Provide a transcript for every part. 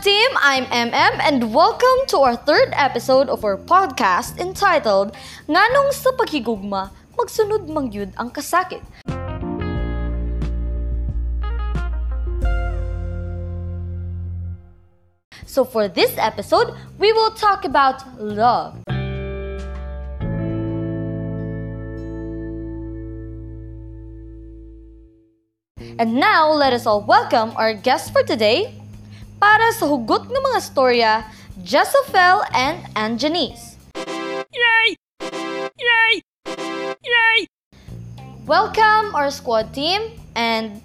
Team, I'm MM and welcome to our third episode of our podcast entitled Nganong sa Paghigugma, Magsunod Mangyud ang Kasakit. So for this episode, we will talk about love. And now, let us all welcome our guest for today para sa hugot ng mga storya, Jessafel and Anjanice. Yay! Yay! Yay! Welcome our squad team and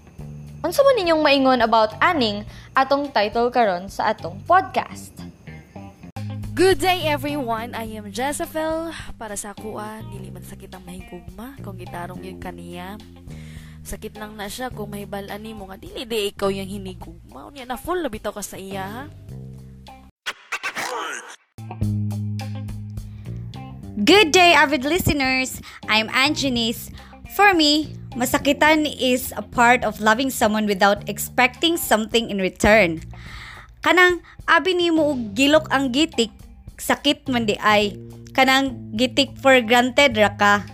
unsa man ninyong maingon about aning atong title karon sa atong podcast. Good day everyone! I am Jezebel. Para sa kuha, dili man sakit ang mahigugma kung gitarong yung kaniya. Sakit lang na siya kung mahibalan ni mo nga dili di ikaw yung hinigugma. Unya na full na bitaw ka sa iya ha. Good day, avid listeners. I'm Anjanice. For me, masakitan is a part of loving someone without expecting something in return. Kanang abi nimo og gilok ang gitik, sakit man di ay. Kanang gitik for granted ra ka.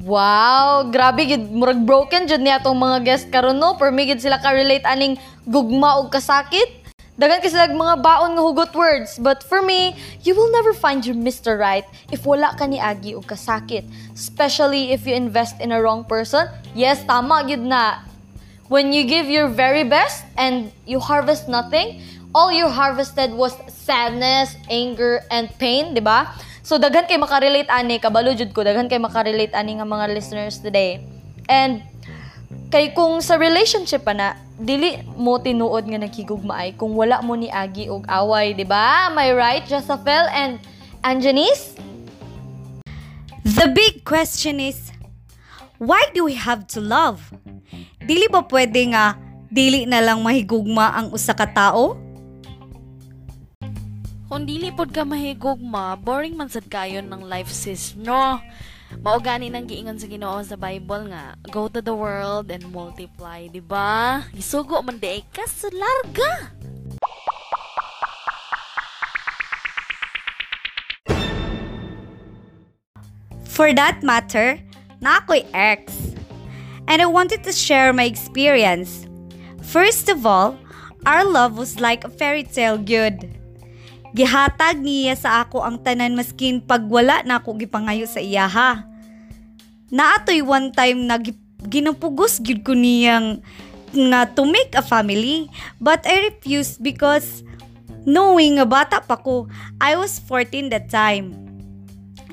Wow, grabe gid murag broken jud ni atong mga guest karon no. Me gid sila ka relate aning gugma og kasakit. Dagan kasi sila mga baon nga hugot words. But for me, you will never find your Mr. Right if wala ka ni agi og kasakit. Especially if you invest in a wrong person. Yes, tama gid na. When you give your very best and you harvest nothing, all you harvested was sadness, anger, and pain, di ba? So daghan kay makarelate ani kabalo jud ko daghan kay makarelate ani nga mga listeners today. And kay kung sa relationship pa na dili mo tinuod nga naghigugma ay kung wala mo ni agi og away, di ba? Am I right, Jezafel and Anjanice? The big question is, why do we have to love? Dili ba pwede nga dili na lang mahigugma ang usa ka tao? Kung dili pod ka mahigugma, boring man sad kayo ng life sis, no? Mao gani nang giingon sa Ginoo sa Bible nga, go to the world and multiply, di ba? Isugo man di ka sa larga. For that matter, na ako'y ex. And I wanted to share my experience. First of all, our love was like a fairy tale good. Gihatag niya sa ako ang tanan maskin pag wala na ako gipangayo sa iya ha. Naatoy one time na gi- ginapugos gyud ko niyang nga to make a family but I refused because knowing nga bata pa ko, I was 14 that time.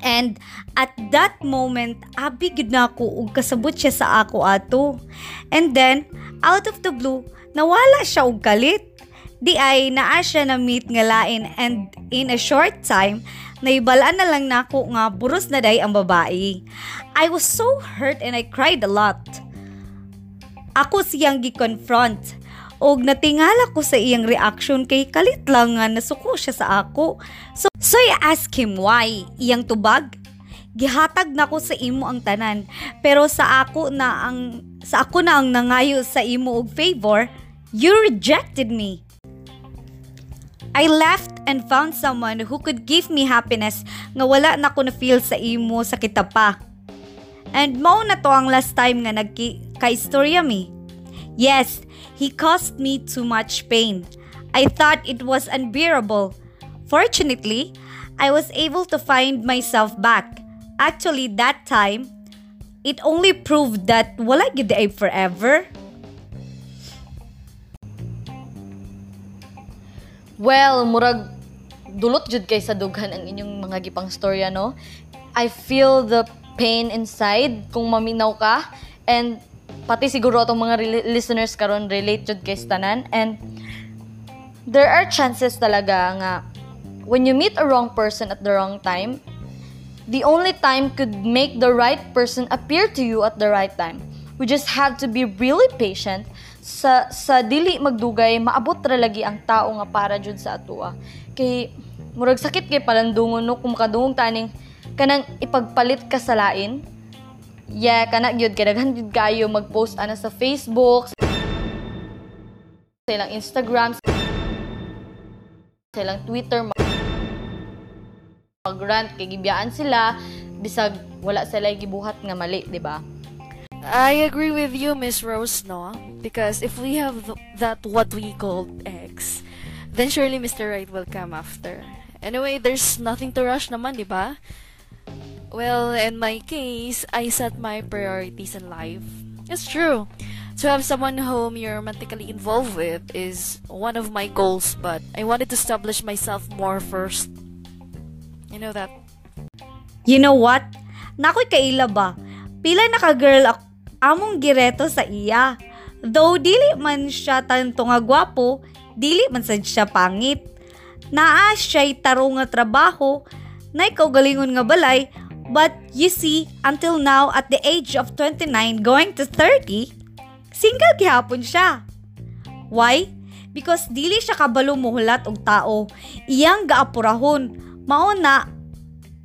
And at that moment, abi gid na ako ug kasabot siya sa ako ato. And then, out of the blue, nawala siya og kalit. Di ay naa siya na meet nga lain and in a short time, naibalaan na lang nako nga buros na day ang babae. I was so hurt and I cried a lot. Ako siyang gi-confront og natingala ko sa iyang reaction kay kalit lang nga nasuko siya sa ako. So, so I asked him why. Iyang tubag? Gihatag na ko sa imo ang tanan. Pero sa ako na ang sa ako na ang nangayo sa imo og favor, you rejected me. I left and found someone who could give me happiness nga wala na ko na feel sa imo sa kita pa. And mao na to ang last time nga nagki ka-istorya mi. Yes, he caused me too much pain. I thought it was unbearable. Fortunately, I was able to find myself back. Actually, that time, it only proved that wala gid ay forever. Well, murag dulot jud kay sa dughan ang inyong mga gipang storya no. I feel the pain inside kung maminaw ka and pati siguro atong mga rel- listeners karon relate jud kay tanan and there are chances talaga nga when you meet a wrong person at the wrong time, the only time could make the right person appear to you at the right time. We just have to be really patient sa sa dili magdugay maabot ra lagi ang tao nga para jud sa atua. Kay murag sakit kay palandungon no kung makadungog taning kanang ipagpalit ka sa lain yeah, kana gyud kay daghan gyud kayo mag-post ana sa Facebook, sa ilang Instagram, sa ilang Twitter, mag-rant kay gibiyaan sila bisag wala sila gibuhat nga mali, di ba? I agree with you, Miss Rose, no? Because if we have th- that what we call X, then surely Mr. Right will come after. Anyway, there's nothing to rush naman, di ba? Well, in my case, I set my priorities in life. It's true. To have someone whom you're romantically involved with is one of my goals, but I wanted to establish myself more first. You know that? You know what? Nakoy kaila ba? Pila naka-girl ak- among gireto sa iya. Though dili man siya tanto nga gwapo, dili man sad siya pangit. Naa siya'y taro nga trabaho, na ikaw galingon nga balay, but you see, until now at the age of 29 going to 30, single gihapon siya. Why? Because dili siya kabalo muhulat og tao. Iyang gaapurahon. Mao na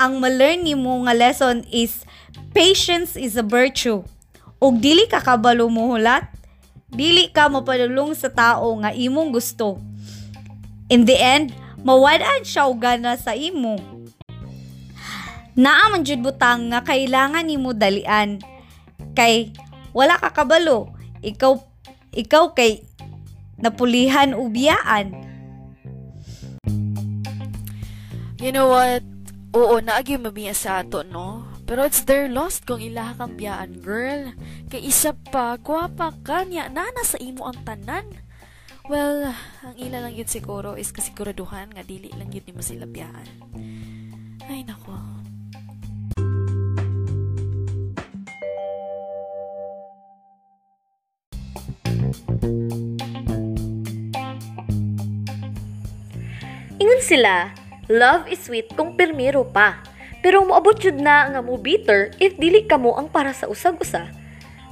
ang ma-learn nimo nga lesson is patience is a virtue. Og dili ka kabalo muhulat, dili ka mapadulong sa tao nga imong gusto. In the end, mawad-an siya og gana sa imo. Naa man jud butang nga kailangan nimo dalian. Kay wala ka kabalo, ikaw ikaw kay napulihan o. You know what? Oo, naagi mamiya sa ato, no? Pero it's their lost kung ilaha kang biyaan, girl. Kay isa pa, gwapa ka niya, nana sa imo ang tanan. Well, ang ila lang yun siguro is kasiguraduhan nga dili lang yun ni mo sila biyaan. Ay, nako. Ingon sila, love is sweet kung pirmiro pa. Pero moabot jud na nga mo bitter if dili ka mo ang para sa usag-usa.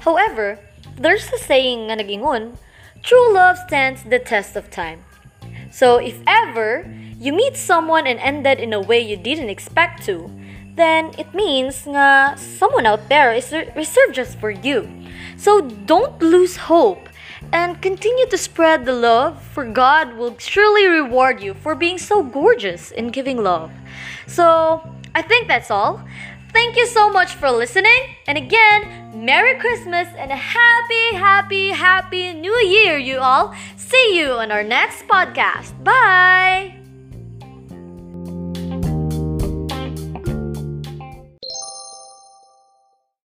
However, there's a saying nga nagingon, true love stands the test of time. So if ever you meet someone and ended in a way you didn't expect to, then it means nga someone out there is re- reserved just for you. So don't lose hope and continue to spread the love, for God will surely reward you for being so gorgeous in giving love. So, I think that's all. Thank you so much for listening. And again, Merry Christmas and a happy, happy, happy New Year, you all. See you on our next podcast. Bye.